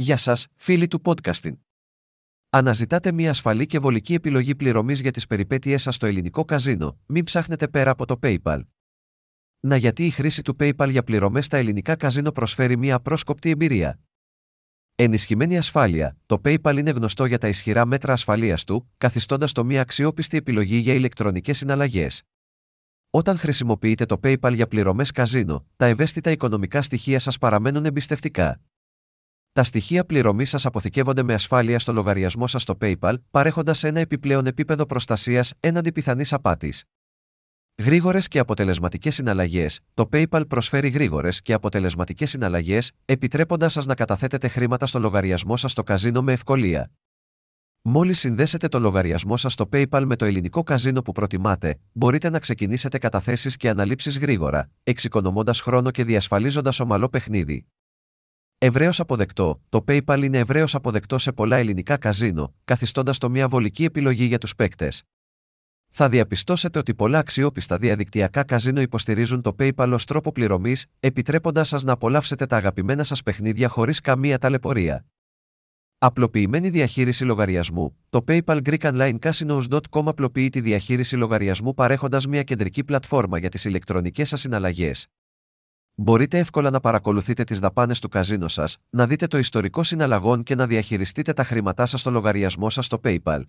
Γεια σας, φίλοι του podcasting. Αναζητάτε μια ασφαλή και βολική επιλογή πληρωμής για τις περιπέτειές σας στο ελληνικό καζίνο, μην ψάχνετε πέρα από το PayPal. Να γιατί η χρήση του PayPal για πληρωμές στα ελληνικά καζίνο προσφέρει μια απρόσκοπτη εμπειρία. Ενισχυμένη ασφάλεια, το PayPal είναι γνωστό για τα ισχυρά μέτρα ασφαλείας του, καθιστώντας το μια αξιόπιστη επιλογή για ηλεκτρονικές συναλλαγές. Όταν χρησιμοποιείτε το PayPal για πληρωμές καζίνο, τα ευαίσθητα οικονομικά στοιχεία σας παραμένουν εμπιστευτικά. Τα στοιχεία πληρωμής σας αποθηκεύονται με ασφάλεια στο λογαριασμό σας στο PayPal, παρέχοντας ένα επιπλέον επίπεδο προστασίας έναντι πιθανής απάτης. Γρήγορες και αποτελεσματικές συναλλαγές. Το PayPal προσφέρει γρήγορες και αποτελεσματικές συναλλαγές, επιτρέποντας σας να καταθέτετε χρήματα στο λογαριασμό σας στο καζίνο με ευκολία. Μόλις συνδέσετε το λογαριασμό σας στο PayPal με το ελληνικό καζίνο που προτιμάτε, μπορείτε να ξεκινήσετε καταθέσεις και αναλήψεις γρήγορα, εξοικονομώντας χρόνο και διασφαλίζοντας ομαλό παιχνίδι. Ευρέως αποδεκτό, το PayPal είναι ευρέως αποδεκτό σε πολλά ελληνικά καζίνο, καθιστώντας το μια βολική επιλογή για τους παίκτες. Θα διαπιστώσετε ότι πολλά αξιόπιστα διαδικτυακά καζίνο υποστηρίζουν το PayPal ως τρόπο πληρωμής, επιτρέποντα σας να απολαύσετε τα αγαπημένα σας παιχνίδια χωρίς καμία ταλαιπωρία. Απλοποιημένη διαχείριση λογαριασμού. Το PayPal Greek Online Casinos.com απλοποιεί τη διαχείριση λογαριασμού παρέχοντας μια κεντρική πλατφόρμα για τις ηλεκτρονικές σας συναλλαγές. Μπορείτε εύκολα να παρακολουθείτε τις δαπάνες του καζίνο σας, να δείτε το ιστορικό συναλλαγών και να διαχειριστείτε τα χρήματά σας στο λογαριασμό σας στο PayPal.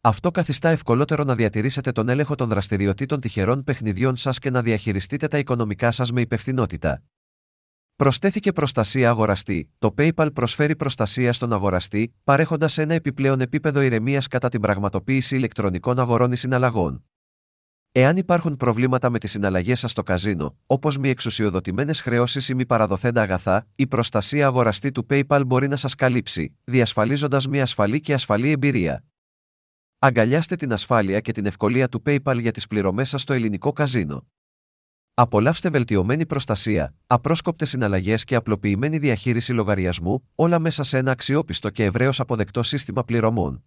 Αυτό καθιστά ευκολότερο να διατηρήσετε τον έλεγχο των δραστηριοτήτων τυχερών παιχνιδιών σας και να διαχειριστείτε τα οικονομικά σας με υπευθυνότητα. Προσθέθηκε προστασία αγοραστή. Το PayPal προσφέρει προστασία στον αγοραστή, παρέχοντας ένα επιπλέον επίπεδο ηρεμίας κατά την πραγματοποίηση ηλεκτρονικών αγορών ή συναλλαγών. Εάν υπάρχουν προβλήματα με τις συναλλαγές σας στο καζίνο, όπως μη εξουσιοδοτημένες χρεώσεις ή μη παραδοθέντα αγαθά, η προστασία αγοραστή του PayPal μπορεί να σας καλύψει, διασφαλίζοντας μια ασφαλή και ασφαλή εμπειρία. Αγκαλιάστε την ασφάλεια και την ευκολία του PayPal για τις πληρωμές σας στο ελληνικό καζίνο. Απολαύστε βελτιωμένη προστασία, απρόσκοπτες συναλλαγές και απλοποιημένη διαχείριση λογαριασμού, όλα μέσα σε ένα αξιόπιστο και ευρέως αποδεκτό σύστημα πληρωμών.